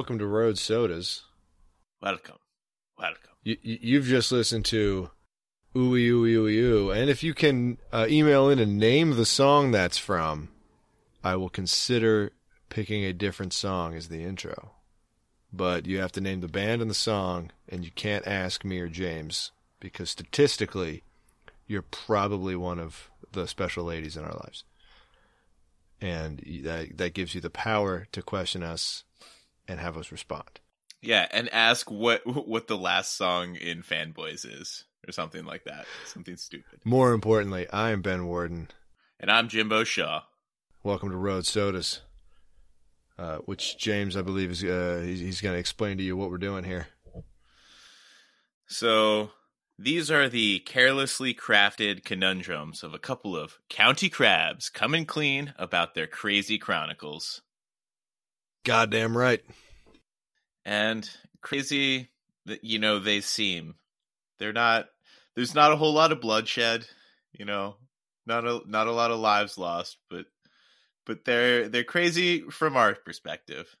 welcome to Road Sodas. Welcome. Welcome. You, you, you've just listened to Ooey Ooey Ooey Ooh. And if you can uh, email in and name the song that's from, I will consider picking a different song as the intro. But you have to name the band and the song, and you can't ask me or James because statistically, you're probably one of the special ladies in our lives. And that, that gives you the power to question us and have us respond. Yeah, and ask what what the last song in Fanboys is, or something like that. Something stupid. More importantly, I am Ben Warden. And I'm Jimbo Shaw. Welcome to Road Sodas, uh, which James, I believe, is uh, he's, he's going to explain to you what we're doing here. So these are the carelessly crafted conundrums of a couple of county crabs coming clean about their crazy chronicles. Goddamn right. And crazy that you know they seem. They're not there's not a whole lot of bloodshed, you know. Not a not a lot of lives lost, but but they're they're crazy from our perspective.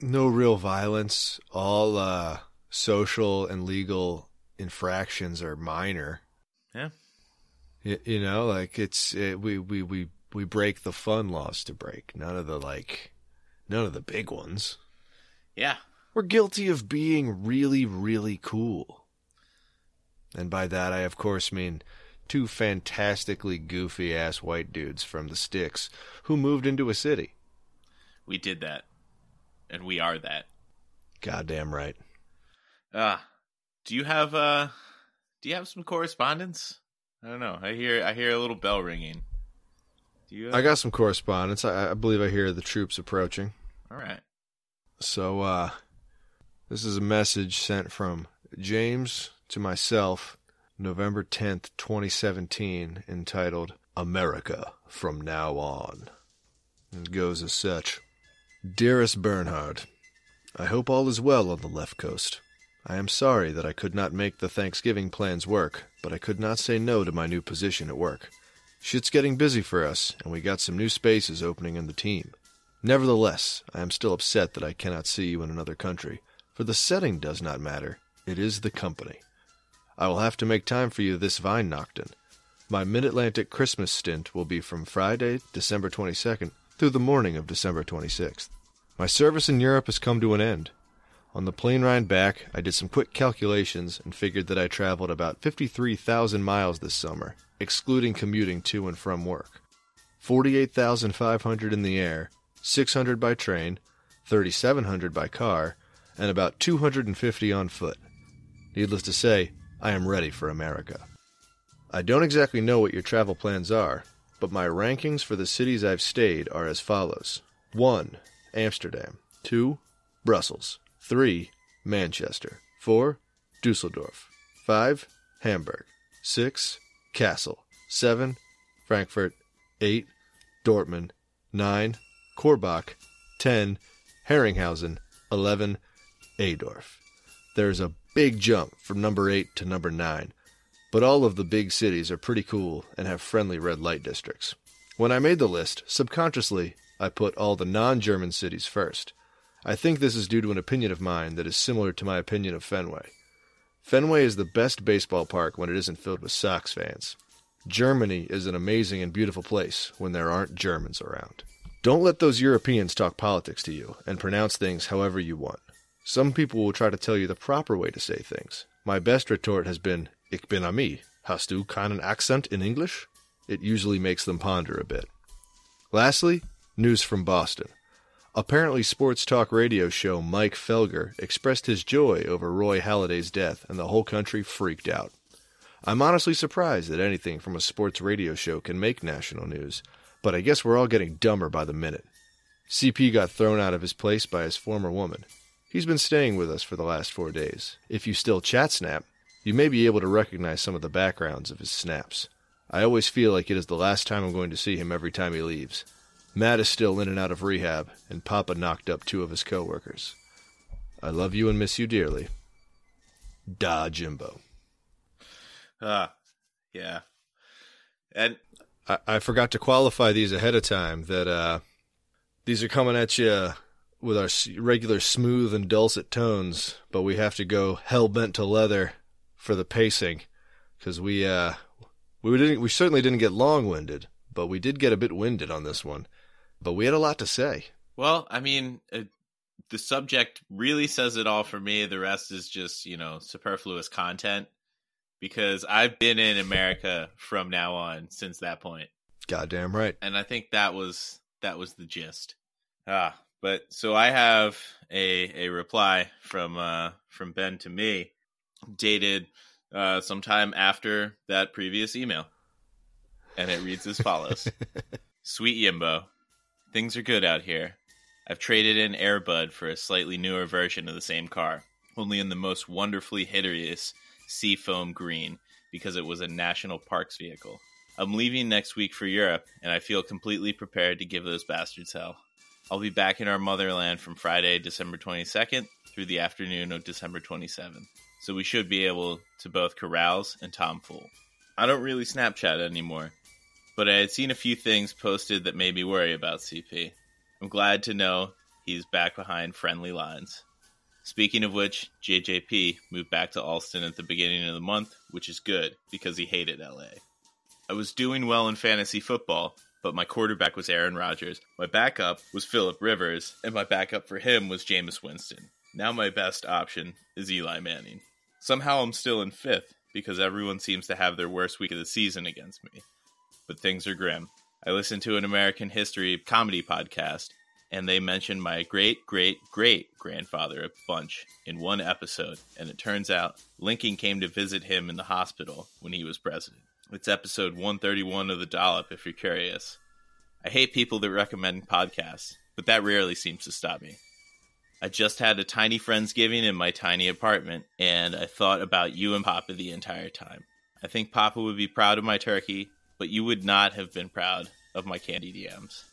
No real violence. All uh social and legal infractions are minor. Yeah. You, you know, like it's it, we we we we break the fun laws to break. None of the like none of the big ones. Yeah. We're guilty of being really really cool. And by that I of course mean two fantastically goofy ass white dudes from the sticks who moved into a city. We did that. And we are that. Goddamn right. Ah. Do you have uh do you have some correspondence? I don't know. I hear I hear a little bell ringing. Do you uh... I got some correspondence. I, I believe I hear the troops approaching. All right. So uh this is a message sent from James to myself November 10th, 2017, entitled America from Now On. It goes as such Dearest Bernhard, I hope all is well on the left coast. I am sorry that I could not make the Thanksgiving plans work, but I could not say no to my new position at work. Shit's getting busy for us, and we got some new spaces opening in the team. Nevertheless, I am still upset that I cannot see you in another country, for the setting does not matter. It is the company. I will have to make time for you this Weihnachten. My Mid Atlantic Christmas stint will be from Friday, December 22nd, through the morning of December 26th. My service in Europe has come to an end. On the plane ride back, I did some quick calculations and figured that I traveled about 53,000 miles this summer, excluding commuting to and from work. 48,500 in the air, 600 by train, 3,700 by car, and about 250 on foot. Needless to say, I am ready for America. I don't exactly know what your travel plans are, but my rankings for the cities I've stayed are as follows 1. Amsterdam, 2. Brussels, 3. Manchester, 4. Dusseldorf, 5. Hamburg, 6. Kassel, 7. Frankfurt, 8. Dortmund, 9. Korbach, 10. Herringhausen, 11. Adorf. There's a big jump from number 8 to number 9, but all of the big cities are pretty cool and have friendly red light districts. When I made the list, subconsciously, I put all the non German cities first. I think this is due to an opinion of mine that is similar to my opinion of Fenway. Fenway is the best baseball park when it isn't filled with Sox fans. Germany is an amazing and beautiful place when there aren't Germans around. Don't let those Europeans talk politics to you and pronounce things however you want. Some people will try to tell you the proper way to say things. My best retort has been, Ich bin Ami. Hast du keinen accent in English? It usually makes them ponder a bit. Lastly, news from Boston. Apparently, sports talk radio show Mike Felger expressed his joy over Roy Halladay's death, and the whole country freaked out. I'm honestly surprised that anything from a sports radio show can make national news, but I guess we're all getting dumber by the minute. CP got thrown out of his place by his former woman. He's been staying with us for the last four days. If you still chat snap, you may be able to recognize some of the backgrounds of his snaps. I always feel like it is the last time I'm going to see him every time he leaves. Matt is still in and out of rehab, and Papa knocked up two of his coworkers. I love you and miss you dearly. Da Jimbo. Ah, uh, yeah. And I, I forgot to qualify these ahead of time that uh, these are coming at you with our regular smooth and dulcet tones, but we have to go hell bent to leather for the pacing because we uh we didn't we certainly didn't get long winded, but we did get a bit winded on this one. But we had a lot to say. Well, I mean, uh, the subject really says it all for me. The rest is just, you know, superfluous content because I've been in America from now on since that point. Goddamn right. And I think that was that was the gist. Ah, but so I have a a reply from uh from Ben to me dated uh sometime after that previous email. And it reads as follows. Sweet Yimbo, things are good out here. I've traded in Airbud for a slightly newer version of the same car, only in the most wonderfully hideous seafoam green because it was a national parks vehicle. I'm leaving next week for Europe, and I feel completely prepared to give those bastards hell. I'll be back in our motherland from Friday, December 22nd through the afternoon of December 27th, so we should be able to both carouse and tomfool. I don't really Snapchat anymore, but I had seen a few things posted that made me worry about CP. I'm glad to know he's back behind friendly lines. Speaking of which, JJP moved back to Allston at the beginning of the month, which is good because he hated LA. I was doing well in fantasy football, but my quarterback was Aaron Rodgers. My backup was Philip Rivers, and my backup for him was Jameis Winston. Now my best option is Eli Manning. Somehow I'm still in fifth because everyone seems to have their worst week of the season against me. But things are grim. I listened to an American history comedy podcast, and they mentioned my great great great grandfather a bunch in one episode, and it turns out Lincoln came to visit him in the hospital when he was president. It's episode 131 of The Dollop if you're curious. I hate people that recommend podcasts, but that rarely seems to stop me. I just had a tiny Friendsgiving in my tiny apartment, and I thought about you and Papa the entire time. I think Papa would be proud of my turkey, but you would not have been proud of my candy yams.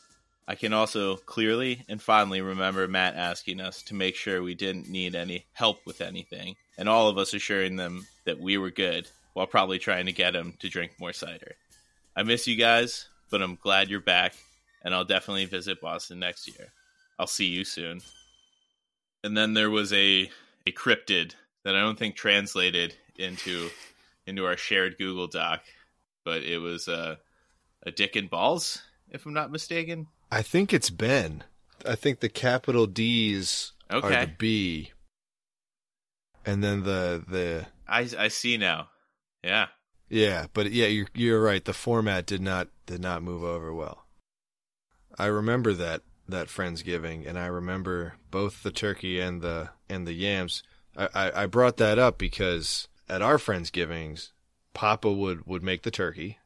I can also clearly and fondly remember Matt asking us to make sure we didn't need any help with anything, and all of us assuring them that we were good while probably trying to get him to drink more cider. I miss you guys, but I'm glad you're back, and I'll definitely visit Boston next year. I'll see you soon. And then there was a a cryptid that I don't think translated into into our shared Google Doc, but it was uh, a dick and balls, if I'm not mistaken. I think it's Ben. I think the capital D's are Okay, the B. And then the the I I see now. Yeah, yeah, but yeah, you're you're right. The format did not did not move over well. I remember that that friendsgiving, and I remember both the turkey and the and the yams. I, I, I brought that up because at our friendsgivings, Papa would would make the turkey,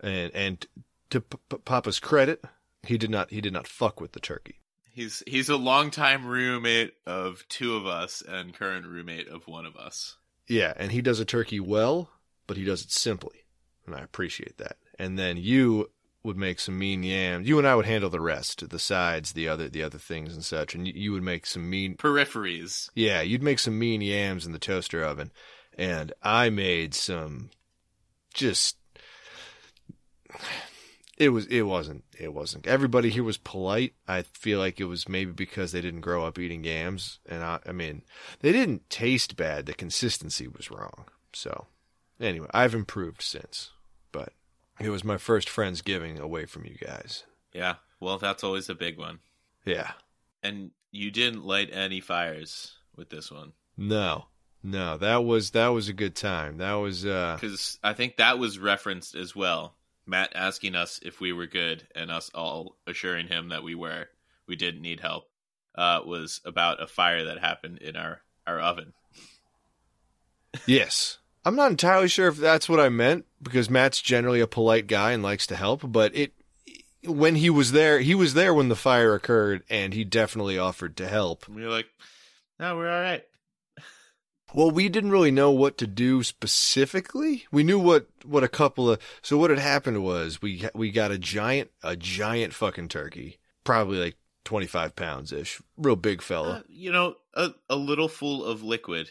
and and to P- P- Papa's credit, he did not he did not fuck with the turkey. he's he's a longtime roommate of two of us and current roommate of one of us. Yeah, and he does a turkey well, but he does it simply, and I appreciate that. And then you would make some mean yams. You and I would handle the rest, the sides, the other the other things and such. And you, you would make some mean. Peripheries. Yeah, you'd make some mean yams in the toaster oven, and I made some. Just. It was. It wasn't. It wasn't. Everybody here was polite. I feel like it was maybe because they didn't grow up eating yams, and I. I mean, they didn't taste bad. The consistency was wrong. So, anyway, I've improved since, but it was my first Friendsgiving away from you guys. Yeah. Well, that's always a big one. Yeah. And you didn't light any fires with this one No. No, that was that was a good time. That was uh because I think that was referenced as well. Matt asking us if we were good and us all assuring him that we were. We didn't need help. Uh, was about a fire that happened in our our oven. yes. I'm not entirely sure if that's what I meant because Matt's generally a polite guy and likes to help, but it when he was there, he was there when the fire occurred and he definitely offered to help. We were like, "No, we're all right." Well, we didn't really know what to do specifically. We knew what what a couple of so what had happened was we we got a giant a giant fucking turkey, probably like 25 pounds ish, real big fella. Uh, you know, a, a little full of liquid.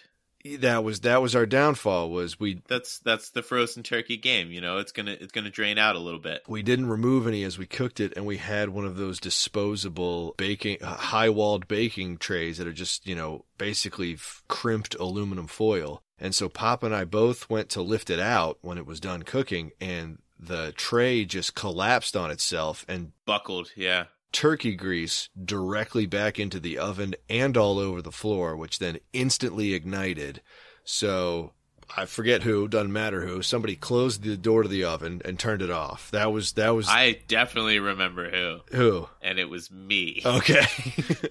That was that was our downfall was we That's that's the frozen turkey game. You know, it's gonna it's gonna drain out a little bit. we didn't remove any as we cooked it and we had one of those disposable baking high walled baking trays that are just you know basically f- crimped aluminum foil and so pop and i both went to lift it out when it was done cooking and the tray just collapsed on itself and Buckled, yeah. Turkey grease directly back into the oven and all over the floor, which then instantly ignited. So I forget who, doesn't matter who. Somebody closed the door to the oven and turned it off. That was that was I definitely remember who, who. and it was me. Okay.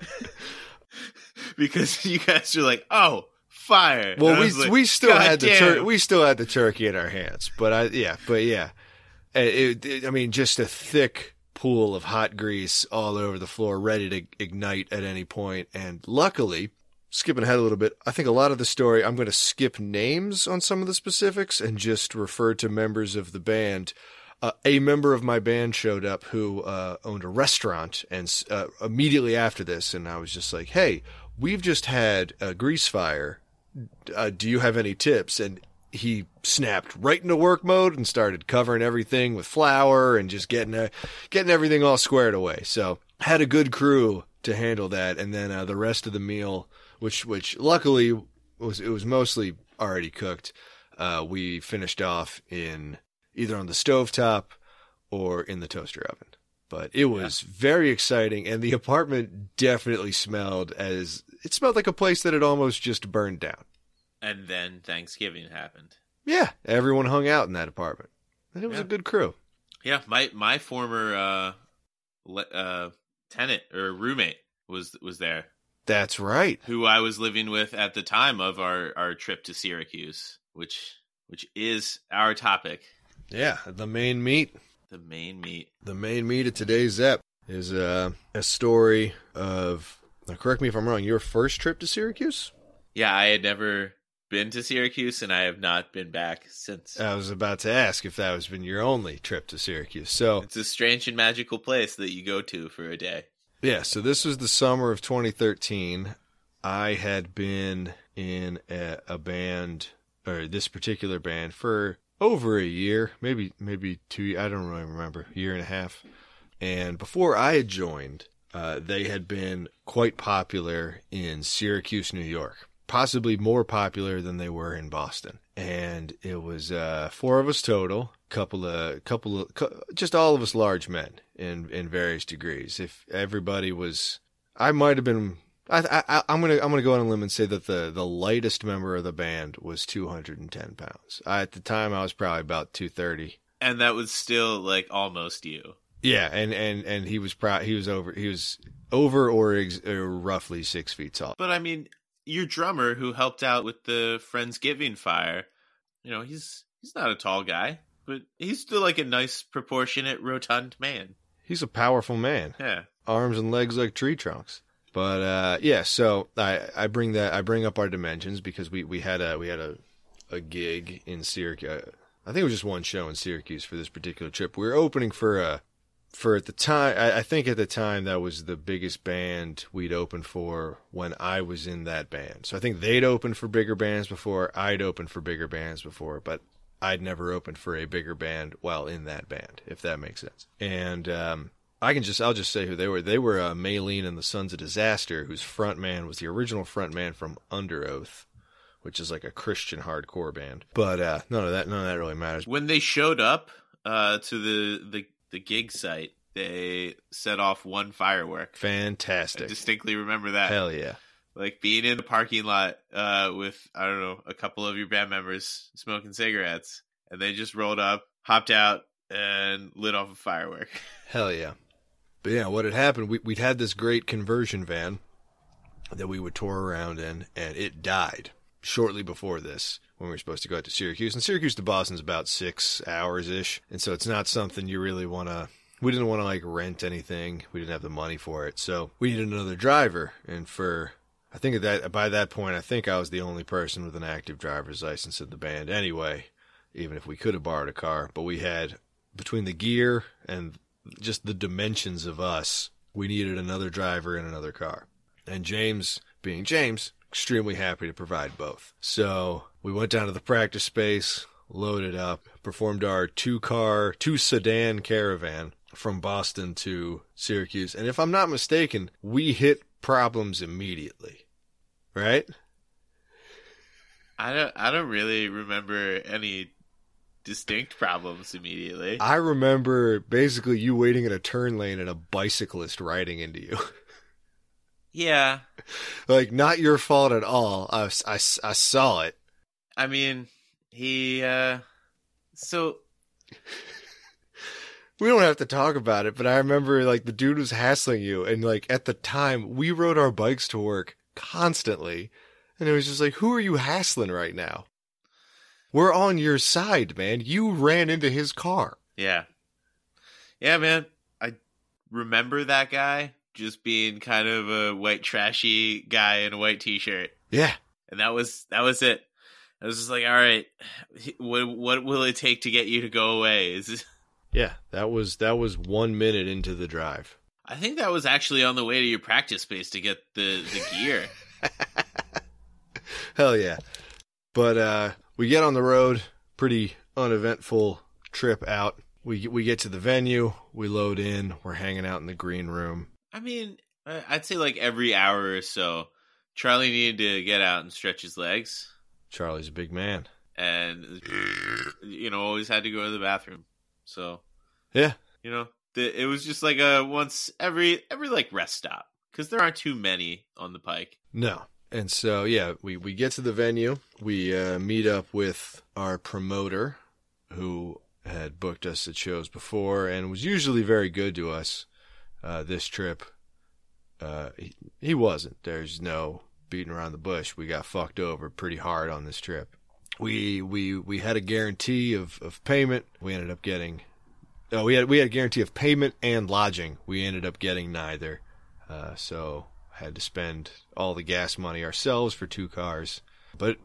because you guys are like, "Oh, fire!" Well, we like, we still "God had the damn." tur- we still had the turkey in our hands, but I yeah, but yeah, Uh, it, it, I mean, just a thick pool of hot grease all over the floor, ready to ignite at any point. And luckily, skipping ahead a little bit, I think a lot of the story I'm going to skip names on some of the specifics and just refer to members of the band. Uh, a member of my band showed up who uh, owned a restaurant, and uh, immediately after this, and I was just like, "Hey, we've just had a grease fire. Uh, do you have any tips?" And he snapped right into work mode and started covering everything with flour and just getting uh, getting everything all squared away. So had a good crew to handle that, and then uh, the rest of the meal, which which luckily was it was mostly already cooked. Uh, we finished off in either on the stovetop or in the toaster oven. But it was very exciting, and the apartment definitely smelled as it smelled like a place that had almost just burned down. And then Thanksgiving happened. Yeah, everyone hung out in that apartment, and it was Yeah. a good crew. Yeah, my my former uh, le- uh, tenant or roommate was was there, That's right. who I was living with at the time of our our trip to Syracuse, which which is our topic, Yeah, the main meat, the main meat. the main meat of today's Zep is uh, a story of. Now, correct me if I'm wrong. Your first trip to Syracuse? Yeah, I had never been to Syracuse, and I have not been back since. I was about to ask if that was been your only trip to Syracuse. So It's a strange and magical place that you go to for a day. Yeah, so this was the summer of 2013. I had been in a, a band, or this particular band, for over a year, maybe maybe two. I don't really remember, year and a half. And before I had joined, uh, they had been quite popular in Syracuse, New York, possibly more popular than they were in Boston. And it was uh, four of us total, couple of couple of cou- just all of us large men in in various degrees. If everybody was, I might have been. I, I, I'm gonna I'm gonna go on a limb and say that the, the lightest member of the band was 210 pounds. I, at the time, I was probably about 230. And that was still like almost you. Yeah, and and and he was proud. He was over. He was over or, ex, or roughly six feet tall. But I mean, your drummer who helped out with the Friendsgiving fire, you know, he's he's not a tall guy, but he's still like a nice proportionate rotund man. He's a powerful man, Yeah. arms and legs like tree trunks. But uh, yeah, so I I bring that I bring up our dimensions because we we had a we had a a gig in Syracuse. I think it was just one show in Syracuse for this particular trip. We were opening for a for at the time. I, I think at the time that was the biggest band we'd opened for when I was in that band. So I think they'd opened for bigger bands before. I'd opened for bigger bands before, but I'd never opened for a bigger band while in that band, if that makes sense. And um, I can just I'll just say who they were. They were uh, Maylene and the Sons of Disaster, whose frontman was the original frontman from Underoath, which is like a Christian hardcore band. But uh, none of that none of that really matters. When they showed up uh, to the, the the gig site, they set off one firework. Fantastic. I distinctly remember that. Hell yeah. Like being in the parking lot uh, with I don't know a couple of your band members smoking cigarettes, and they just rolled up, hopped out, and lit off a firework. Hell yeah. But yeah, what had happened, we, we'd had this great conversion van that we would tour around in, and it died shortly before this when we were supposed to go out to Syracuse. And Syracuse to Boston's about six hours ish. And so it's not something you really want to. We didn't want to like rent anything. We didn't have the money for it. So we needed another driver. And for, I think at that, by that point, I think I was the only person with an active driver's license in the band anyway, even if we could have borrowed a car. But we had, between the gear and just the dimensions of us, we needed another driver and another car. And James, being James, extremely happy to provide both. So we went down to the practice space, loaded up, performed our two car, two sedan caravan from Boston to Syracuse. And if I'm not mistaken, we hit problems immediately. Right? I don't I don't really remember any distinct problems immediately. I remember basically you waiting in a turn lane and a bicyclist riding into you. Yeah. like, not your fault at all. I, I, I saw it. I mean, he, uh, so. we don't have to talk about it, but I remember, like, the dude was hassling you, and, like, at the time, we rode our bikes to work constantly, and it was just like, who are you hassling right now? We're on your side, man. You ran into his car. Yeah. Yeah, man. I remember that guy just being kind of a white trashy guy in a white t-shirt. Yeah. And that was that was it. I was just like, all right, what what will it take to get you to go away? Is this... Yeah, that was that was 1 minute into the drive. I think that was actually on the way to your practice space to get the the gear. Hell yeah. But uh we get on the road, pretty uneventful trip out. We we get to the venue, we load in, we're hanging out in the green room. I mean, I'd say like every hour or so, Charlie needed to get out and stretch his legs. Charlie's a big man, and you know always had to go to the bathroom. So yeah, you know the, it was just like a once every every like rest stop because there aren't too many on the pike. No, and so yeah, we we get to the venue, we uh, meet up with our promoter who had booked us at shows before and was usually very good to us uh, this trip. Uh, he, he wasn't. There's no beating around the bush. We got fucked over pretty hard on this trip. We we we had a guarantee of, of payment. We ended up getting. Oh, we had we had a guarantee of payment and lodging. We ended up getting neither. Uh, so had to spend all the gas money ourselves for two cars. But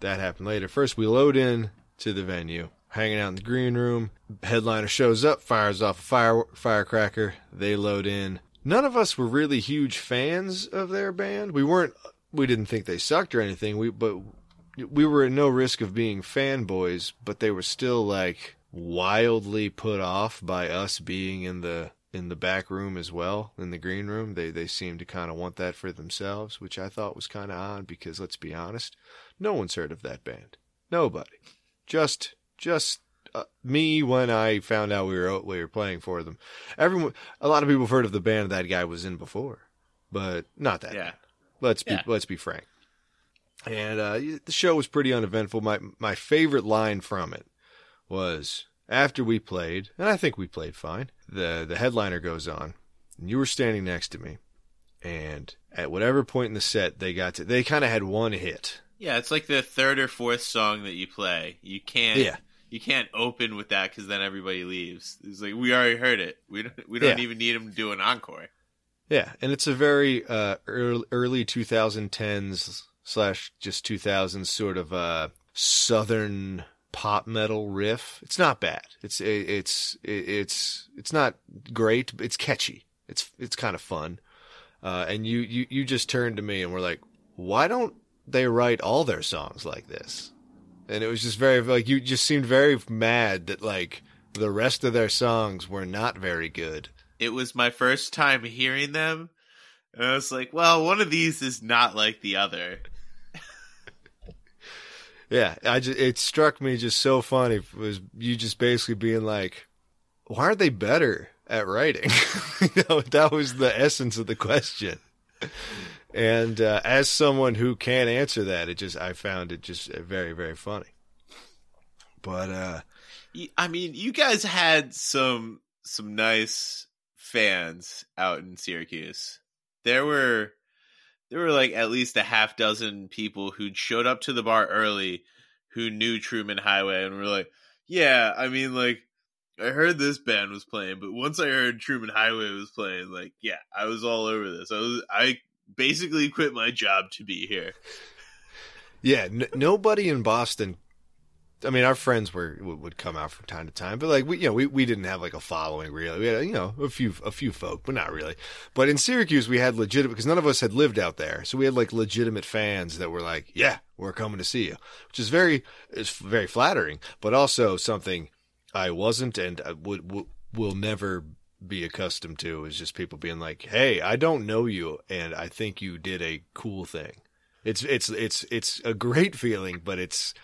that happened later. First, we load in to the venue hanging out in the green room. Headliner shows up, fires off a fire firecracker. They load in. None of us were really huge fans of their band. We weren't. We didn't think they sucked or anything. We but we were at no risk of being fanboys. But they were still like wildly put off by us being in the in the back room as well in the green room they they seemed to kind of want that for themselves which i thought was kind of odd because let's be honest no one's heard of that band nobody just just uh, me when I found out we were we were playing for them. Everyone, a lot of people have heard of the band that guy was in before, but not that. Yeah. Band. Let's be Yeah. let's be frank. And uh, the show was pretty uneventful. My my favorite line from it was after we played, and I think we played fine. the The headliner goes on, and you were standing next to me, and at whatever point in the set they got to, they kind of had one hit. Yeah, it's like the third or fourth song that you play. You can't. Yeah. You can't open with that because then everybody leaves. It's like we already heard it. We don't. We don't Yeah. even need them to do an encore. Yeah, and it's a very uh, early, early 2010s slash just 2000s sort of uh, southern pop metal riff. It's not bad. It's it's it's it's not great. But it's catchy. It's it's kind of fun. Uh, and you, you you just turned to me and were like, why don't they write all their songs like this? And it was just very like you just seemed very mad that like the rest of their songs were not very good. It was my first time hearing them, and I was like, "Well, one of these is not like the other." Yeah, I just it struck me just so funny was you just basically being like, why aren't they better at writing? you know, that was the essence of the question. And uh, as someone who can't answer that, it just I found it just very very funny. But uh, I mean, you guys had some some nice fans out in Syracuse. There were there were like at least a half dozen people who showed up to the bar early who knew Truman Highway and were like, "Yeah, I mean like I heard this band was playing, but once I heard Truman Highway was playing, like, yeah, I was all over this. I was I basically quit my job to be here." yeah, n- nobody in Boston I mean, our friends were would come out from time to time, but like we, you know, we, we didn't have like a following really. We had, you know, a few a few folk, but not really. But in Syracuse, we had legitimate because none of us had lived out there, so we had like legitimate fans that were like, "Yeah, we're coming to see you," which is very is very flattering, but also something I wasn't and I would, would will never be accustomed to is just people being like, "Hey, I don't know you, and I think you did a cool thing." It's it's it's it's a great feeling, but it's,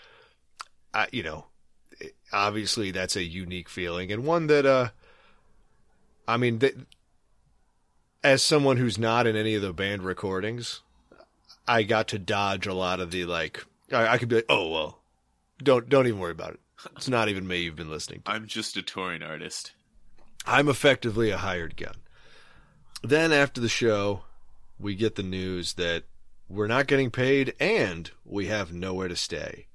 uh, you know, obviously that's a unique feeling and one that, uh, I mean, as someone who's not in any of the band recordings, I got to dodge a lot of the like. I, I could be like, "Oh well, don't don't even worry about it. It's not even me you've been listening to." I'm just a touring artist. I'm effectively a hired gun. Then after the show, we get the news that we're not getting paid and we have nowhere to stay,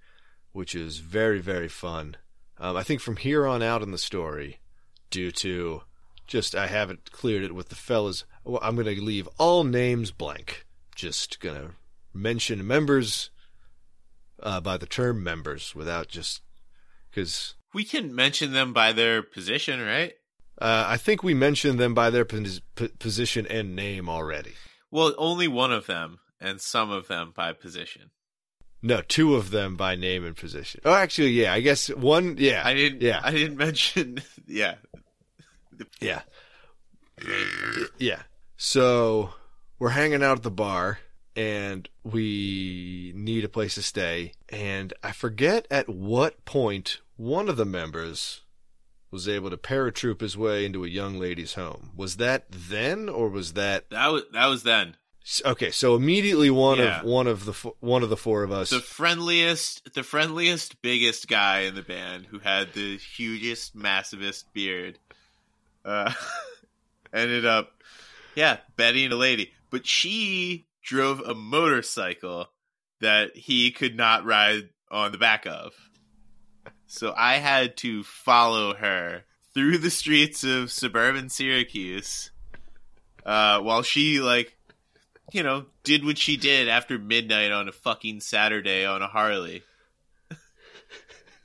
which is very, very fun. Um, I think from here on out in the story, due to just I haven't cleared it with the fellas, well, I'm going to leave all names blank. Just going to mention members uh, by the term members without just because We can mention them by their position, right? Uh, I think we mentioned them by their pos- position and name already. Well, only one of them, and some of them by position. No, two of them by name and position. Oh, actually, yeah. I guess one. Yeah, I didn't. Yeah. I didn't mention. Yeah, yeah, yeah. So we're hanging out at the bar, and we need a place to stay. And I forget at what point one of the members was able to paratroop his way into a young lady's home. Was that then, or was that that was that was then okay? So immediately one Yeah. of one of the one of the four of us. the friendliest, the friendliest, biggest guy in the band who had the hugest, massivest beard. Uh, ended up, yeah, betting a lady, but she drove a motorcycle that he could not ride on the back of. So I had to follow her through the streets of suburban Syracuse, uh, while she like, you know, did what she did after midnight on a fucking Saturday on a Harley.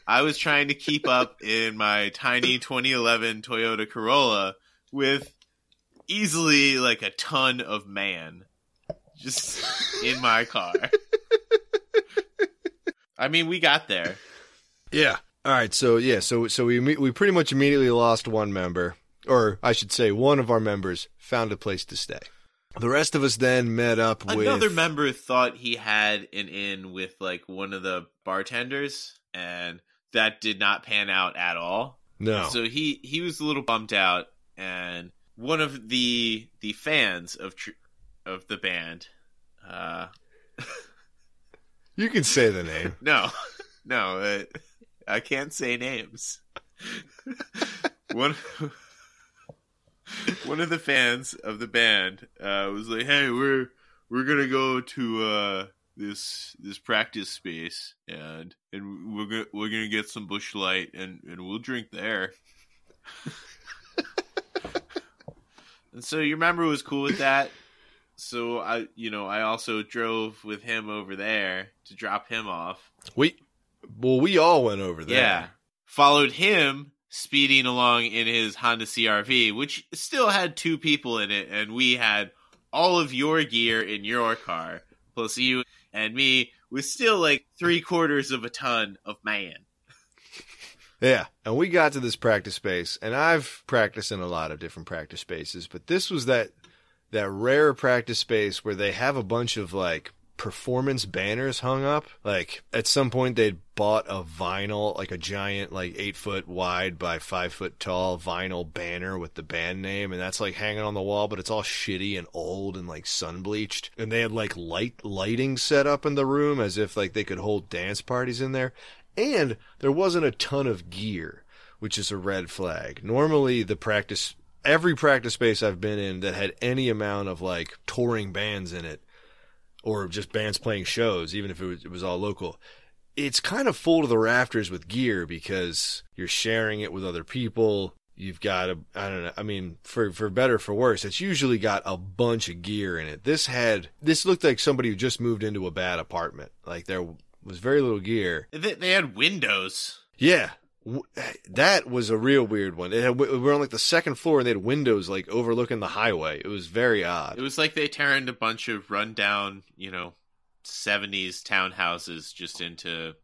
I was trying to keep up in my tiny 2011 Toyota Corolla with easily like a ton of man just in my car. I mean, we got there. Yeah. All right. So yeah. So so we we pretty much immediately lost one member, or I should say, one of our members found a place to stay. The rest of us then met up with Another member thought he had an in with like one of the bartenders, and that did not pan out at all. No. So he he was a little bummed out, and one of the the fans of tr- of the band, uh, you can say the name. no, no, uh, I can't say names. one one of the fans of the band uh, was like, "Hey, we're we're gonna go to uh, this this practice space, and and we're gonna we're gonna get some Busch Light, and and we'll drink there." and so your member was cool with that. So I, you know, I also drove with him over there to drop him off. We well, we all went over there. Yeah. Followed him speeding along in his Honda CRV, which still had two people in it, and we had all of your gear in your car, plus you and me with still like three quarters of a ton of man. Yeah. And we got to this practice space, and I've practiced in a lot of different practice spaces, but this was that that rare practice space where they have a bunch of like performance banners hung up. Like at some point they'd bought a vinyl, like a giant, like eight foot wide by five foot tall vinyl banner with the band name, and that's like hanging on the wall, but it's all shitty and old and like sun bleached. And they had like light lighting set up in the room as if like they could hold dance parties in there. And there wasn't a ton of gear, which is a red flag. Normally the practice every practice space I've been in that had any amount of like touring bands in it or just bands playing shows, even if it was, it was all local, it's kind of full to the rafters with gear because you're sharing it with other people. You've got a, I don't know, I mean, for, for better or for worse, it's usually got a bunch of gear in it. This had, this looked like somebody who just moved into a bad apartment. Like there was very little gear. They, they had windows. Yeah, that was a real weird one. It had, we were on like the second floor, and they had windows like overlooking the highway. It was very odd. It was like they turned a bunch of rundown, you know, 70s townhouses just into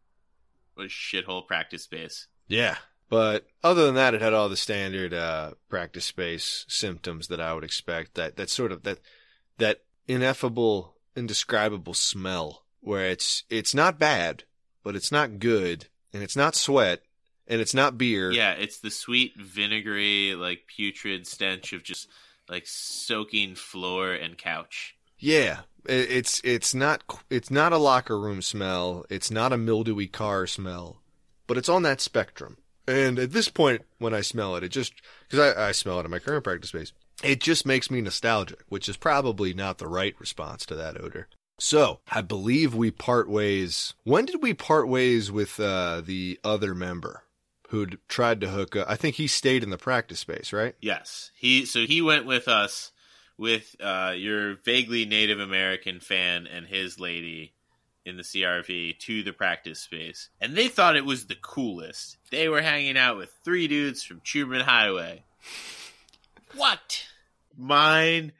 a shithole practice space. Yeah. But other than that, it had all the standard uh, practice space symptoms that I would expect. That that sort of that that ineffable, indescribable smell, where it's it's not bad, but it's not good, and it's not sweat, and it's not beer. Yeah, it's the sweet, vinegary, like putrid stench of just like soaking floor and couch. Yeah, it's it's not it's not a locker room smell. It's not a mildewy car smell, but it's on that spectrum. And at this point, when I smell it, it just because I, I smell it in my current practice space, it just makes me nostalgic, which is probably not the right response to that odor. So I believe we part ways. When did we part ways with uh, the other member who'd tried to hook up? I think he stayed in the practice space, right? Yes, he so he went with us with uh, your vaguely Native American fan and his lady in the CRV to the practice space, and they thought it was the coolest. They were hanging out with three dudes from Truman Highway. What? Mind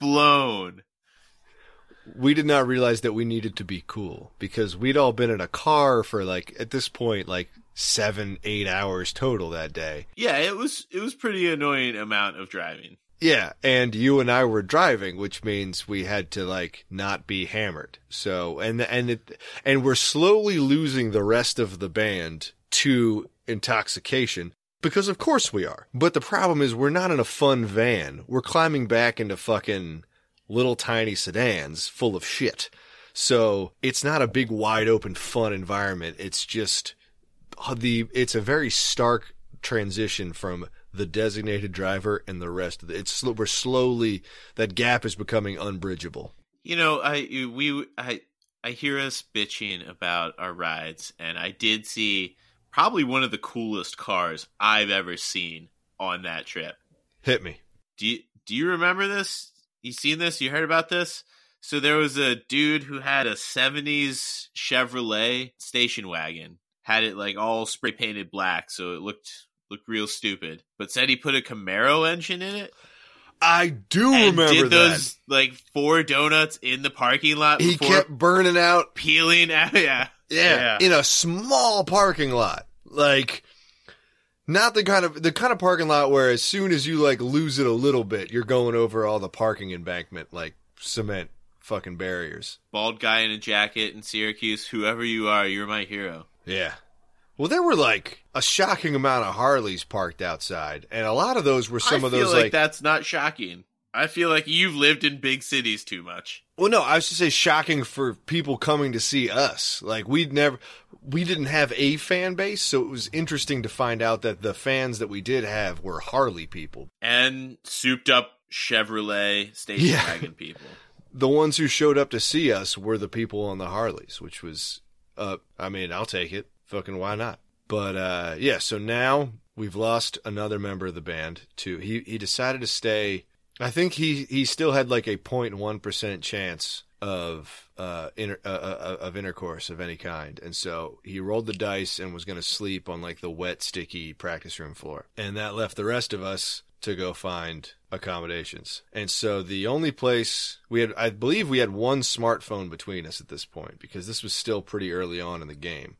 blown. we did not realize that we needed to be cool because we'd all been in a car for like at this point like seven eight hours total that day Yeah, it was it was pretty annoying amount of driving. yeah and you and i were driving which means we had to like not be hammered so and and it and we're slowly losing the rest of the band to intoxication because of course we are but the problem is we're not in a fun van we're climbing back into fucking little tiny sedans full of shit. So it's not a big wide open fun environment. It's just the it's a very stark transition from the designated driver and the rest of the it's we're slowly that gap is becoming unbridgeable. You know, I we I I hear us bitching about our rides, and I did see probably one of the coolest cars I've ever seen on that trip. Hit me. Do you do you remember this? You seen this? You heard about this? So there was a dude who had a '70s Chevrolet station wagon, had it like all spray painted black, so it looked looked real stupid. But said he put a Camaro engine in it. I do remember did those like four donuts in the parking lot. He before kept burning out peeling out. Yeah, Yeah, in a small parking lot. Like not the kind of the kind of parking lot where as soon as you like lose it a little bit, you're going over all the parking embankment like cement fucking barriers. Bald guy in a jacket in Syracuse. Whoever you are, you're my hero. Yeah. Well, there were like a shocking amount of Harleys parked outside, and a lot of those were some I of those like, like. that's not shocking. I feel like you've lived in big cities too much. Well, no, I was to say shocking for people coming to see us. Like we'd never, we didn't have a fan base, so it was interesting to find out that the fans that we did have were Harley people. And souped up Chevrolet station Yeah. wagon people. the ones who showed up to see us were the people on the Harleys, which was, uh, I mean, I'll take it. Fucking why not? But uh, yeah, so now we've lost another member of the band. too. he he decided to stay. I think he he still had like a 0.1 percent chance of uh, inter, uh, uh of intercourse of any kind, and so he rolled the dice and was going to sleep on like the wet, sticky practice room floor, and that left the rest of us to go find accommodations. And so the only place we had, I believe we had one smartphone between us at this point because this was still pretty early on in the game.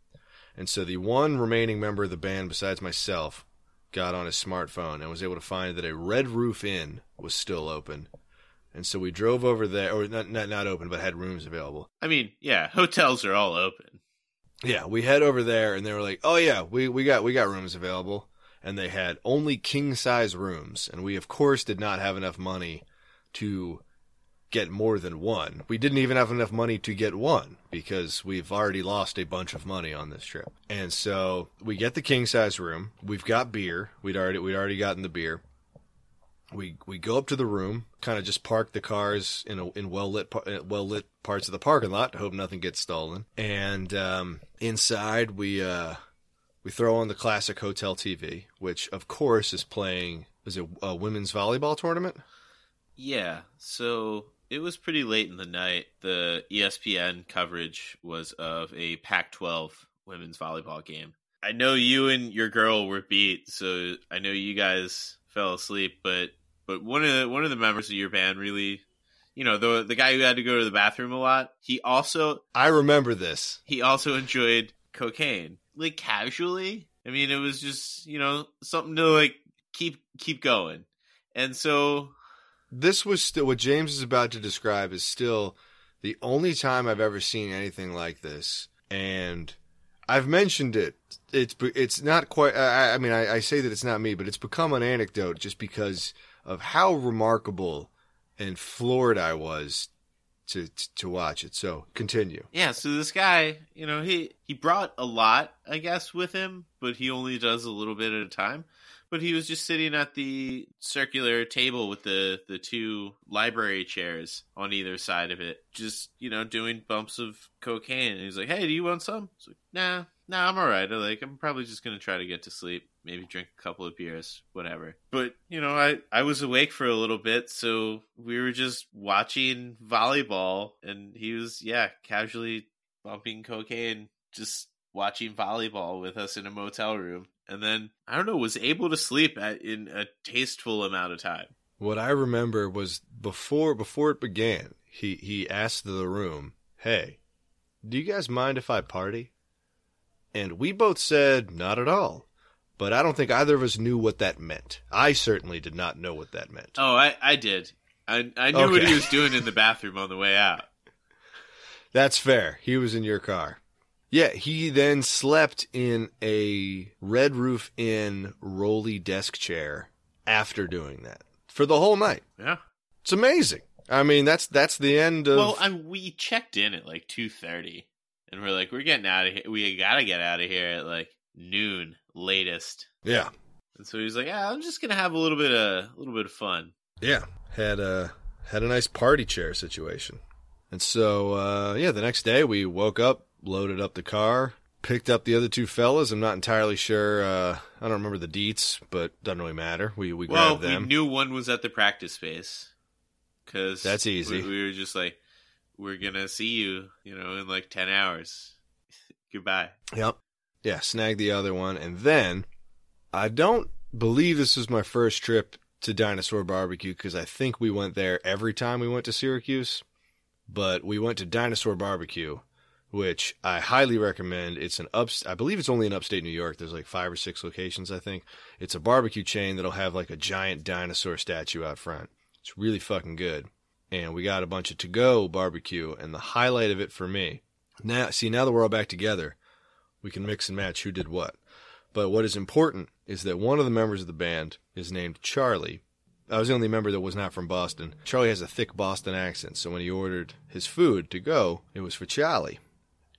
And so the one remaining member of the band besides myself got on his smartphone and was able to find that a Red Roof Inn was still open. And so we drove over there, or not, not, not open, but had rooms available. I mean, yeah, hotels are all open. Yeah, we head over there and they were like, "Oh yeah, we we got we got rooms available." And they had only king size rooms, and we of course did not have enough money to get more than one. We didn't even have enough money to get one because we've already lost a bunch of money on this trip. And so we get the king size room. We've got beer. We'd already we'd already gotten the beer. We we go up to the room, kind of just park the cars in a, in well lit well lit parts of the parking lot hope nothing gets stolen. And um, inside we uh, we throw on the classic hotel TV, which of course is playing. Is it a women's volleyball tournament? Yeah, so it was pretty late in the night. The ESPN coverage was of a Pac-12 women's volleyball game. I know you and your girl were beat, so I know you guys fell asleep. But but one of the, one of the members of your band really, you know, the the guy who had to go to the bathroom a lot. He also I remember this. he also enjoyed cocaine, like casually. I mean, it was just you know something to like keep keep going. And so This was still what James is about to describe is still the only time I've ever seen anything like this, and I've mentioned it. It's it's not quite. I, I mean, I, I say that it's not me, but it's become an anecdote just because of how remarkable and floored I was to to watch it. So continue. Yeah, so this guy, you know, he he brought a lot, I guess, with him, but he only does a little bit at a time. But he was just sitting at the circular table with the the two library chairs on either side of it, just you know, doing bumps of cocaine. And he's like, "Hey, do you want some?" It's like, "Nah, nah, I'm all right. I like, I'm probably just gonna try to get to sleep, maybe drink a couple of beers, whatever." But you know, I I was awake for a little bit, so we were just watching volleyball, and he was yeah, casually bumping cocaine, just watching volleyball with us in a motel room. And then I don't know, was able to sleep at in a tasteful amount of time. What I remember was before before it began, he he asked the room, "Hey, do you guys mind if I party?" And we both said, "Not at all." But I don't think either of us knew what that meant. I certainly did not know what that meant. Oh, I I did. I I knew what he was doing in the bathroom on the way out. That's fair. He was in your car. Yeah, he then slept in a Red Roof Inn rolly desk chair after doing that for the whole night. Yeah. It's amazing. I mean, that's that's the end of Well, I, we checked in at like two thirty, and we're like, we're getting out of here. We gotta get out of here at like noon latest. yeah. And so he's like, yeah, I'm just gonna have a little bit of a little bit of fun. Yeah, had a had a nice party chair situation, and so uh, yeah, the next day we woke up, loaded up the car, picked up the other two fellas. I'm not entirely sure. Uh, I don't remember the deets, but doesn't really matter. We we Well, grabbed them. we knew one was at the practice space because That's easy. We, we were just like, we're gonna see you, you know, in like ten hours. Goodbye. Yep. Yeah, snag the other one, and then I don't believe this was my first trip to Dinosaur Barbecue because I think we went there every time we went to Syracuse. But we went to Dinosaur Barbecue, which I highly recommend. It's an up, I believe it's only in upstate New York. There's like five or six locations, I think. It's a barbecue chain that'll have like a giant dinosaur statue out front. It's really fucking good. And we got a bunch of to go barbecue, and the highlight of it for me. Now, see, now that we're all back together, we can mix and match who did what. But what is important is that one of the members of the band is named Charlie. I was the only member that was not from Boston. Charlie has a thick Boston accent, so when he ordered his food to go, it was for Charlie.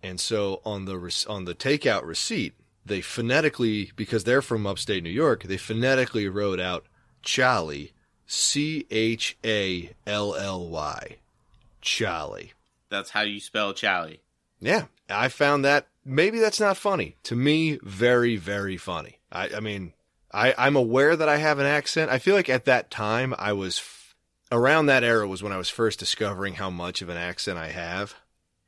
And so on the rec- on the takeout receipt, they phonetically because they're from upstate New York, they phonetically wrote out Charlie, C H A L L Y, Charlie. That's how you spell Charlie. Yeah, I found that maybe that's not funny. To me, very, very funny. I, I mean, I, I'm aware that I have an accent. I feel like at that time, I was f- around that era was when I was first discovering how much of an accent I have.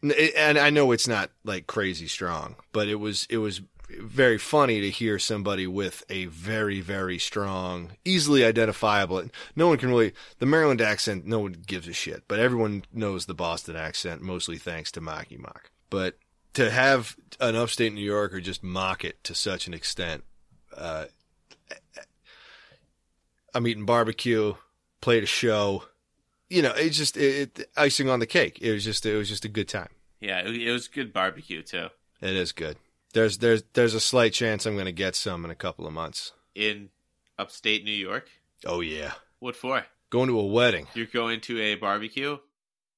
And I know it's not like crazy strong, but it was it was very funny to hear somebody with a very very strong, easily identifiable. No one can really the Maryland accent. No one gives a shit, but everyone knows the Boston accent, mostly thanks to Marky Mark. But to have an upstate New Yorker just mock it to such an extent, uh, I'm eating barbecue, played a show. You know, it's just it, it, icing on the cake. It was just it was just a good time. Yeah, it, it was good barbecue too. It is good. There's there's there's a slight chance I'm going to get some in a couple of months. In upstate New York. Oh yeah, What for? going to a wedding. You're going to a barbecue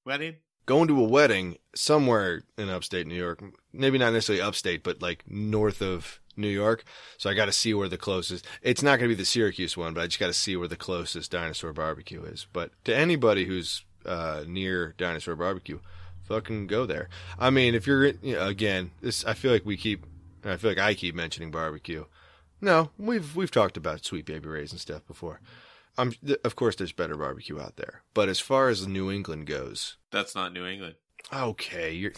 wedding? Going to a wedding somewhere in upstate New York. Maybe not necessarily upstate, but like north of New York. So I got to see where the closest. It's not going to be the Syracuse one, but I just got to see where the closest dinosaur barbecue is. But to anybody who's uh, near dinosaur barbecue, fucking go there. I mean, if you're you know, again, this I feel like we keep. I feel like I keep mentioning barbecue. No, we've we've talked about sweet baby rays and stuff before. I'm of course there's better barbecue out there, but as far as New England goes, That's not New England. okay, you're.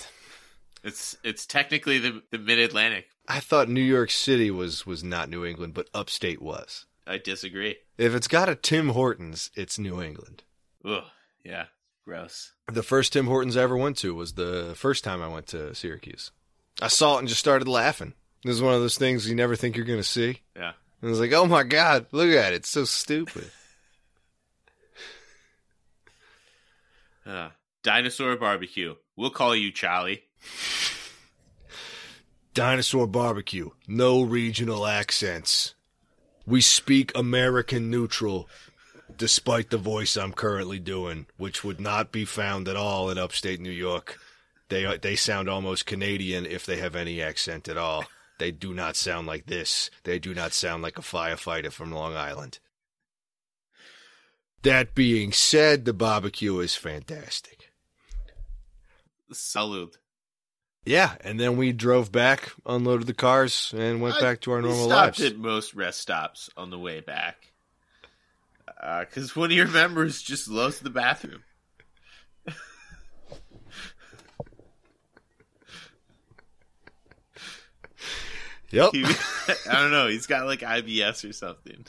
It's it's technically the the mid Atlantic. I thought New York City was was not New England, but upstate was. I disagree. If it's got a Tim Hortons, it's New England. Ugh. Yeah. Gross. The first Tim Hortons I ever went to was the first time I went to Syracuse. I saw it and just started laughing. This is one of those things you never think you're going to see. Yeah. And I was like, oh my God, look at it. It's so stupid. Uh, dinosaur barbecue. We'll call you Charlie. Dinosaur barbecue. No regional accents. We speak American neutral, despite the voice I'm currently doing, which would not be found at all in upstate New York. They they sound almost Canadian if they have any accent at all. They do not sound like this. They do not sound like a firefighter from Long Island. That being said, the barbecue is fantastic. Salud. Yeah, and then we drove back, unloaded the cars, and went I- back to our normal stopped lives. at most rest stops on the way back. Uh, because one of your members just loves the bathroom. Yep. He, I don't know. He's got like IBS or something.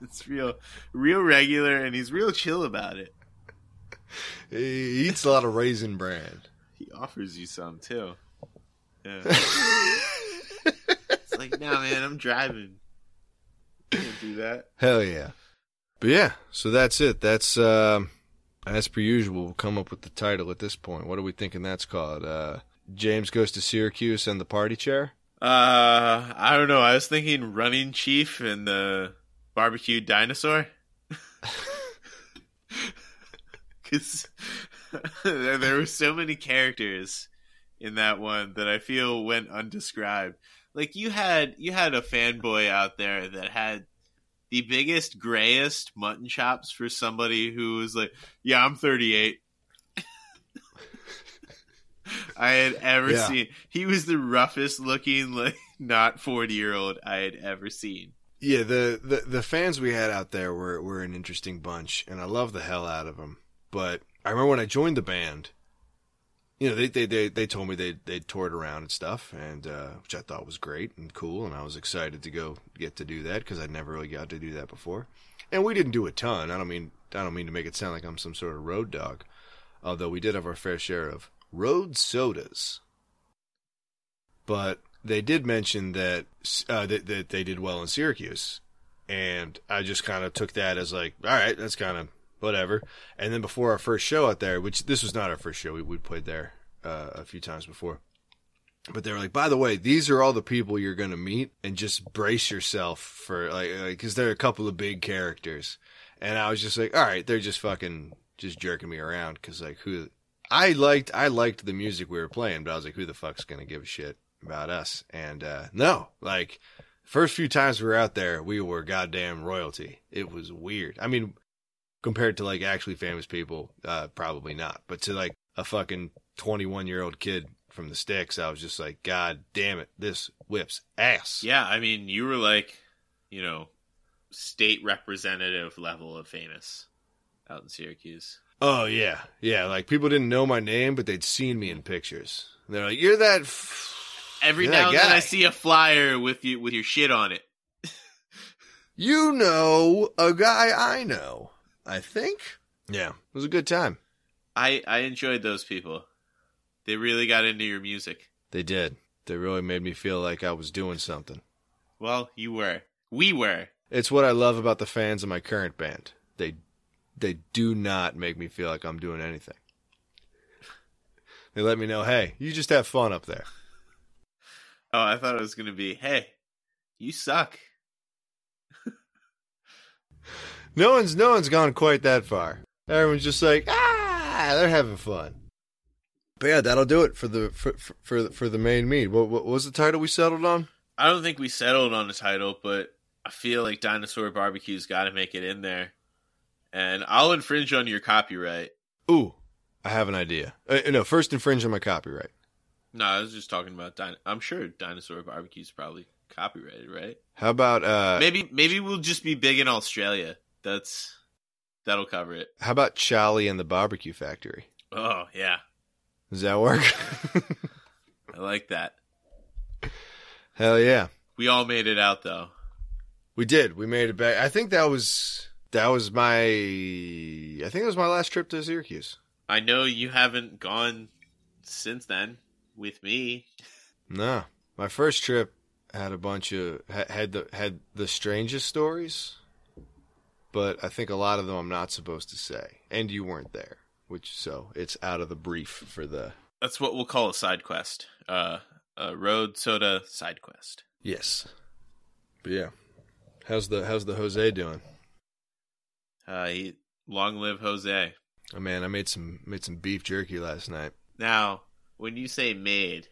It's real, real regular, and he's real chill about it. He eats a lot of raisin bran. He offers you some too. Yeah. it's like, no, man, I'm driving. Can't do that. Hell yeah. But yeah, so that's it. That's uh, as per usual, we'll come up with the title at this point. What are we thinking that's called? Uh James goes to Syracuse and the party chair? Uh, I don't know. I was thinking running chief and the barbecued dinosaur. Because there, were so many characters in that one that I feel went undescribed. Like you had you had a fanboy out there that had the biggest grayest mutton chops for somebody who was like, "Yeah, I'm 38." I had ever Yeah. seen. He was the roughest looking, like not 40 year old I had ever seen. Yeah, the, the the fans we had out there were were an interesting bunch, and I love the hell out of them. But I remember when I joined the band, you know, they they they, they told me they they toured around and stuff, and uh, which I thought was great and cool, and I was excited to go get to do that because I'd never really got to do that before. And we didn't do a ton. I don't mean I don't mean to make it sound like I'm some sort of road dog, although we did have our fair share of road sodas. But they did mention that uh, that, that they did well in Syracuse, and I just kind of took that as like, all right, that's kind of whatever. And then before our first show out there, which this was not our first show, we we played there uh, a few times before. But they were like, by the way, these are all the people you're gonna meet, and just brace yourself for like, because they're a couple of big characters. And I was just like, all right, they're just fucking just jerking me around because like who I liked I liked the music we were playing, but I was like, who the fuck's gonna give a shit about us? And uh no, like first few times we were out there, we were goddamn royalty. It was weird. I mean, compared to like actually famous people, uh probably not. But to like a fucking twenty one year old kid from the sticks, I was just like, God damn it, this whips ass. Yeah, I mean, you were like, you know, state representative level of famous out in Syracuse. Oh yeah, yeah. Like people didn't know my name, but they'd seen me in pictures. And they're like, "You're that." F- Every you're now that and then. I see a flyer with you with your shit on it. You know a guy I know. I think. Yeah, it was a good time. I I enjoyed those people. They really got into your music. They did. They really made me feel like I was doing something. Well, you were. We were. It's what I love about the fans of my current band. They they do not make me feel like I'm doing anything. They let me know, "Hey, you just have fun up there." Oh, I thought it was gonna be, hey, you suck. No one's no one's gone quite that far. Everyone's just like, ah, they're having fun. But yeah, that'll do it for the for for for the, for the main meet. What, what was the title we settled on? I don't think we settled on a title, but I feel like Dinosaur Barbecue's got to make it in there. And I'll infringe on your copyright. Ooh, I have an idea. Uh, no, first infringe on my copyright. No, I was just talking about. Din- I'm sure Dinosaur Barbecue's probably copyrighted, right? How about uh? maybe maybe we'll just be big in Australia. That's That'll cover it. How about Charlie and the Barbecue Factory? Oh yeah, Does that work? I like that. Hell yeah. We all made it out though. We did. We made it back. I think that was that was my I think it was my last trip to Syracuse. I know you haven't gone since then with me. No. My first trip had a bunch of had the had the strangest stories, but I think a lot of them I'm not supposed to say, and you weren't there, which so it's out of the brief for the That's what we'll call a side quest. Uh, a road soda side quest. yes. But yeah, how's the how's the Jose doing? Uh, he, long live Jose. Oh man, I made some made some beef jerky last night. Now, when you say made,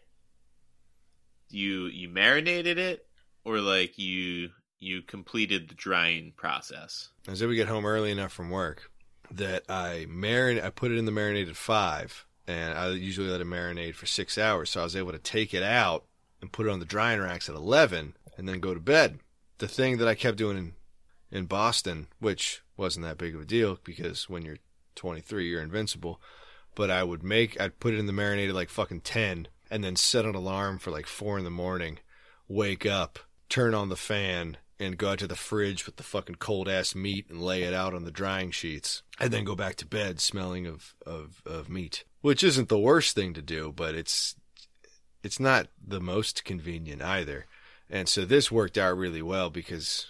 you you marinated it, or like you you completed the drying process. I said we get home early enough from work that I marin I put it in the marinade at five, and I usually let it marinate for six hours. So I was able to take it out and put it on the drying racks at eleven, and then go to bed. The thing that I kept doing in in Boston, which wasn't that big of a deal because when you're 23, you're invincible. But I would make I'd put it in the marinade at like fucking ten, and then set an alarm for like four in the morning. Wake up, turn on the fan, and go out to the fridge with the fucking cold ass meat and lay it out on the drying sheets, and then go back to bed smelling of, of, of meat. Which isn't the worst thing to do, but it's it's not the most convenient either. And so this worked out really well because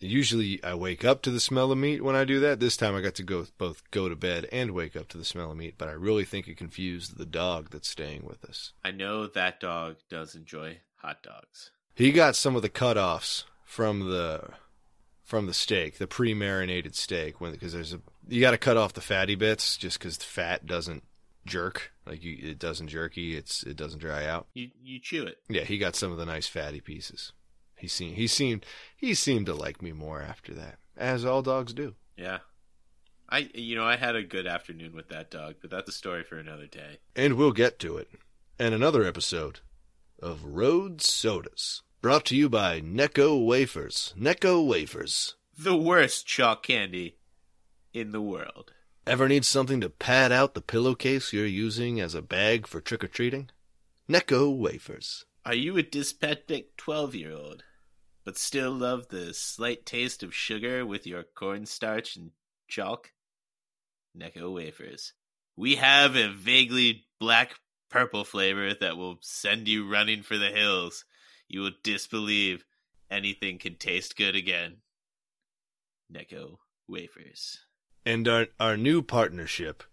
usually I wake up to the smell of meat when I do that. This time I got to go both go to bed and wake up to the smell of meat, but I really think it confused the dog that's staying with us. I know that dog does enjoy hot dogs. He got some of the cutoffs from the from the steak, the pre-marinated steak, when because there's a you got to cut off the fatty bits just because the fat doesn't jerk like you, it doesn't jerky, it's it doesn't dry out. You you chew it. Yeah, he got some of the nice fatty pieces. He seemed he seemed he seemed to like me more after that, as all dogs do. Yeah. I you know I had a good afternoon with that dog, but that's a story for another day. And we'll get to it. And another episode of Road Sodas, brought to you by Necco Wafers. Necco Wafers. The worst chalk candy in the world. Ever need something to pad out the pillowcase you're using as a bag for trick or treating? Necco Wafers. Are you a dyspeptic 12 year old, but still love the slight taste of sugar with your cornstarch and chalk? Necco wafers. We have a vaguely black purple flavor that will send you running for the hills. You will disbelieve anything can taste good again. Necco wafers. And our, our new partnership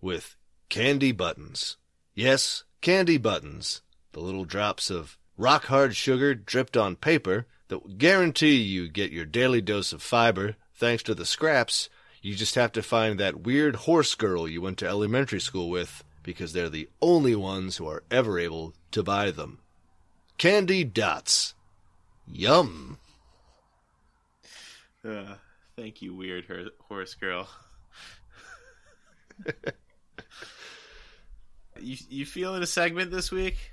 with Candy Buttons. Yes, Candy Buttons. The little drops of rock hard sugar dripped on paper that will guarantee you get your daily dose of fiber thanks to the scraps. You just have to find that weird horse girl you went to elementary school with because they're the only ones who are ever able to buy them. Candy Dots. Yum. Uh, thank you, weird her- horse girl. you you feeling a segment this week?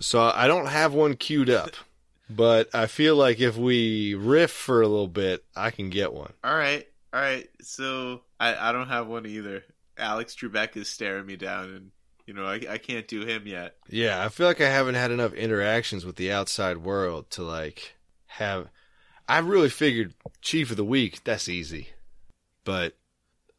So I don't have one queued up, but I feel like if we riff for a little bit, I can get one. All right, all right. So I I don't have one either. Alex Trebek is staring me down, and you know I I can't do him yet. Yeah, I feel like I haven't had enough interactions with the outside world to like have. I really figured chief of the week. That's easy, but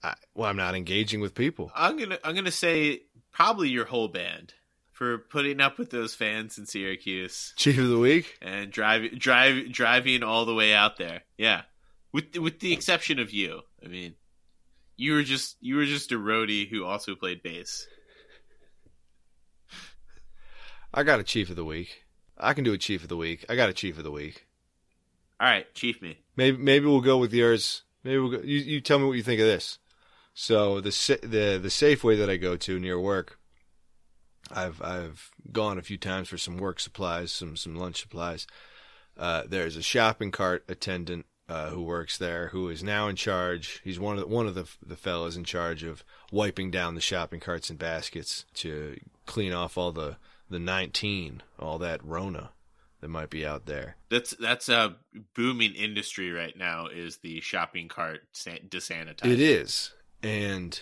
I, well, I'm not engaging with people. I'm gonna I'm gonna say probably your whole band for putting up with those fans in Syracuse Chief of the week. and drive drive driving all the way out there. Yeah, with with the exception of you. I mean, you were just you were just a roadie who also played bass. I got a chief of the week. I can do a chief of the week. I got a chief of the week. All right, chief me. Maybe maybe we'll go with yours. Maybe we'll go, you you tell me what you think of this. So the the the Safeway that I go to near work, I've I've gone a few times for some work supplies, some some lunch supplies. Uh, there's a shopping cart attendant uh, who works there who is now in charge. He's one of the, one of the the fellows in charge of wiping down the shopping carts and baskets to clean off all the the 19, all that Rona that might be out there. That's that's a booming industry right now. Is the shopping cart san- desanitized? It is, and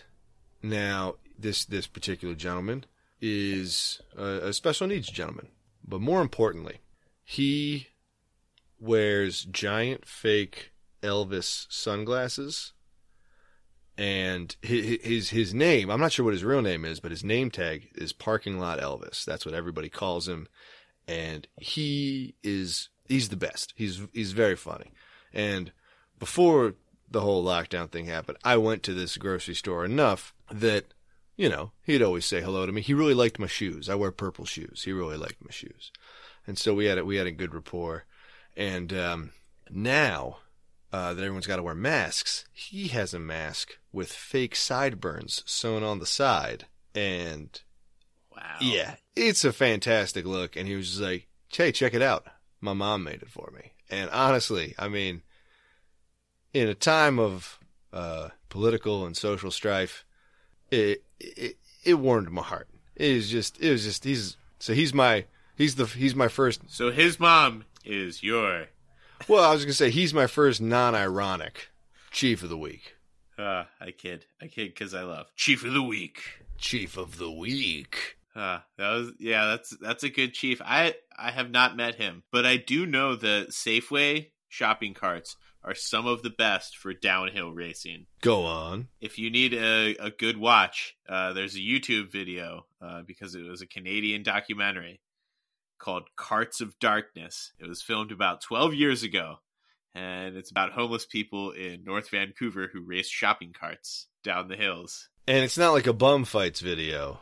now this this particular gentleman is a, a special needs gentleman, but more importantly, he wears giant fake Elvis sunglasses. And hi- his his name, I'm not sure what his real name is, but his name tag is Parking Lot Elvis. That's what everybody calls him. And he is he's the best. He's he's very funny. And before the whole lockdown thing happened, I went to this grocery store enough that, you know, he'd always say hello to me. He really liked my shoes. I wear purple shoes. He really liked my shoes. And so we had a, we had a good rapport. And um, now uh, that everyone's got to wear masks, he has a mask with fake sideburns sewn on the side. And Wow. yeah, it's a fantastic look. And he was just like, "Hey, check it out. My mom made it for me." And honestly, I mean, in a time of uh, political and social strife, it, it it warmed my heart. It was just, it was just. He's so he's my he's the he's my first. So his mom is your. Well, I was gonna say he's my first non-ironic chief of the week. Uh, I kid. I kid because I love Chief of the Week. Chief of the week. Uh, that was yeah. That's that's a good chief. I I have not met him, but I do know that Safeway shopping carts are some of the best for downhill racing. Go on. If you need a, a good watch, uh, there's a YouTube video uh, because it was a Canadian documentary called Carts of Darkness. It was filmed about 12 years ago, and it's about homeless people in North Vancouver who race shopping carts down the hills. And it's not like a bum fights video.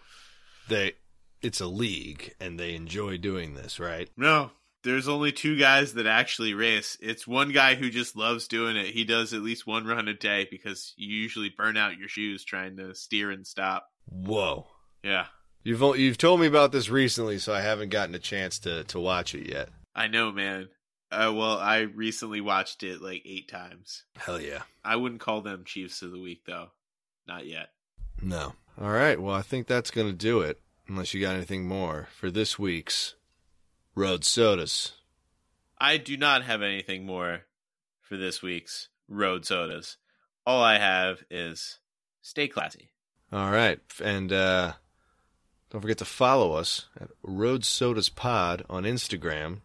They it's a league and they enjoy doing this, right? No, there's only two guys that actually race. It's one guy who just loves doing it. He does at least one run a day because you usually burn out your shoes trying to steer and stop. Whoa. Yeah, You've you've told me about this recently, so I haven't gotten a chance to to watch it yet. I know, man. Uh, well, I recently watched it like eight times. Hell yeah. I wouldn't call them Chiefs of the Week, though. Not yet. No. All right. Well, I think that's going to do it. Unless you got anything more for this week's Road Sodas. I do not have anything more for this week's Road Sodas. All I have is stay classy. All right. And uh, don't forget to follow us at Road Sodas Pod on Instagram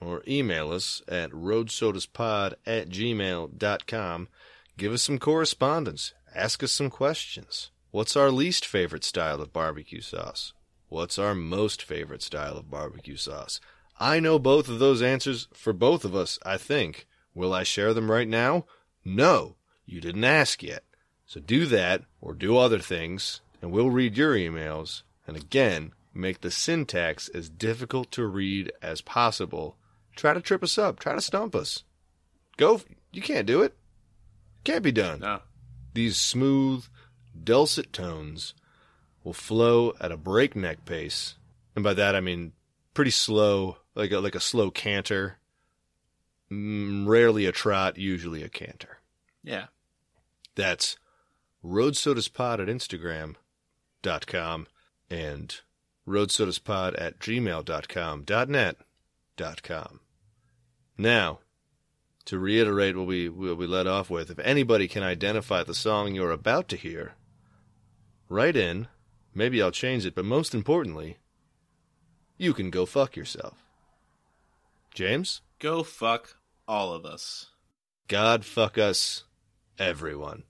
or email us at roadsodaspod at gmail.com. Give us some correspondence. Ask us some questions. What's our least favorite style of barbecue sauce? What's our most favorite style of barbecue sauce? I know both of those answers for both of us, I think. Will I share them right now? No, you didn't ask yet. So do that or do other things, and we'll read your emails. And again, make the syntax as difficult to read as possible. Try to trip us up. Try to stump us. Go. You can't do it. Can't be done. No. These smooth, dulcet tones will flow at a breakneck pace. And by that I mean pretty slow, like a, like a slow canter. Mm, rarely a trot, usually a canter. Yeah. That's roadsodaspod at instagram.com and roadsodaspod at gmail.com, .net, dot .com. Now, to reiterate what we, what we let off with, if anybody can identify the song you're about to hear, write in. Maybe I'll change it, but most importantly, you can go fuck yourself. James? Go fuck all of us. God fuck us, everyone.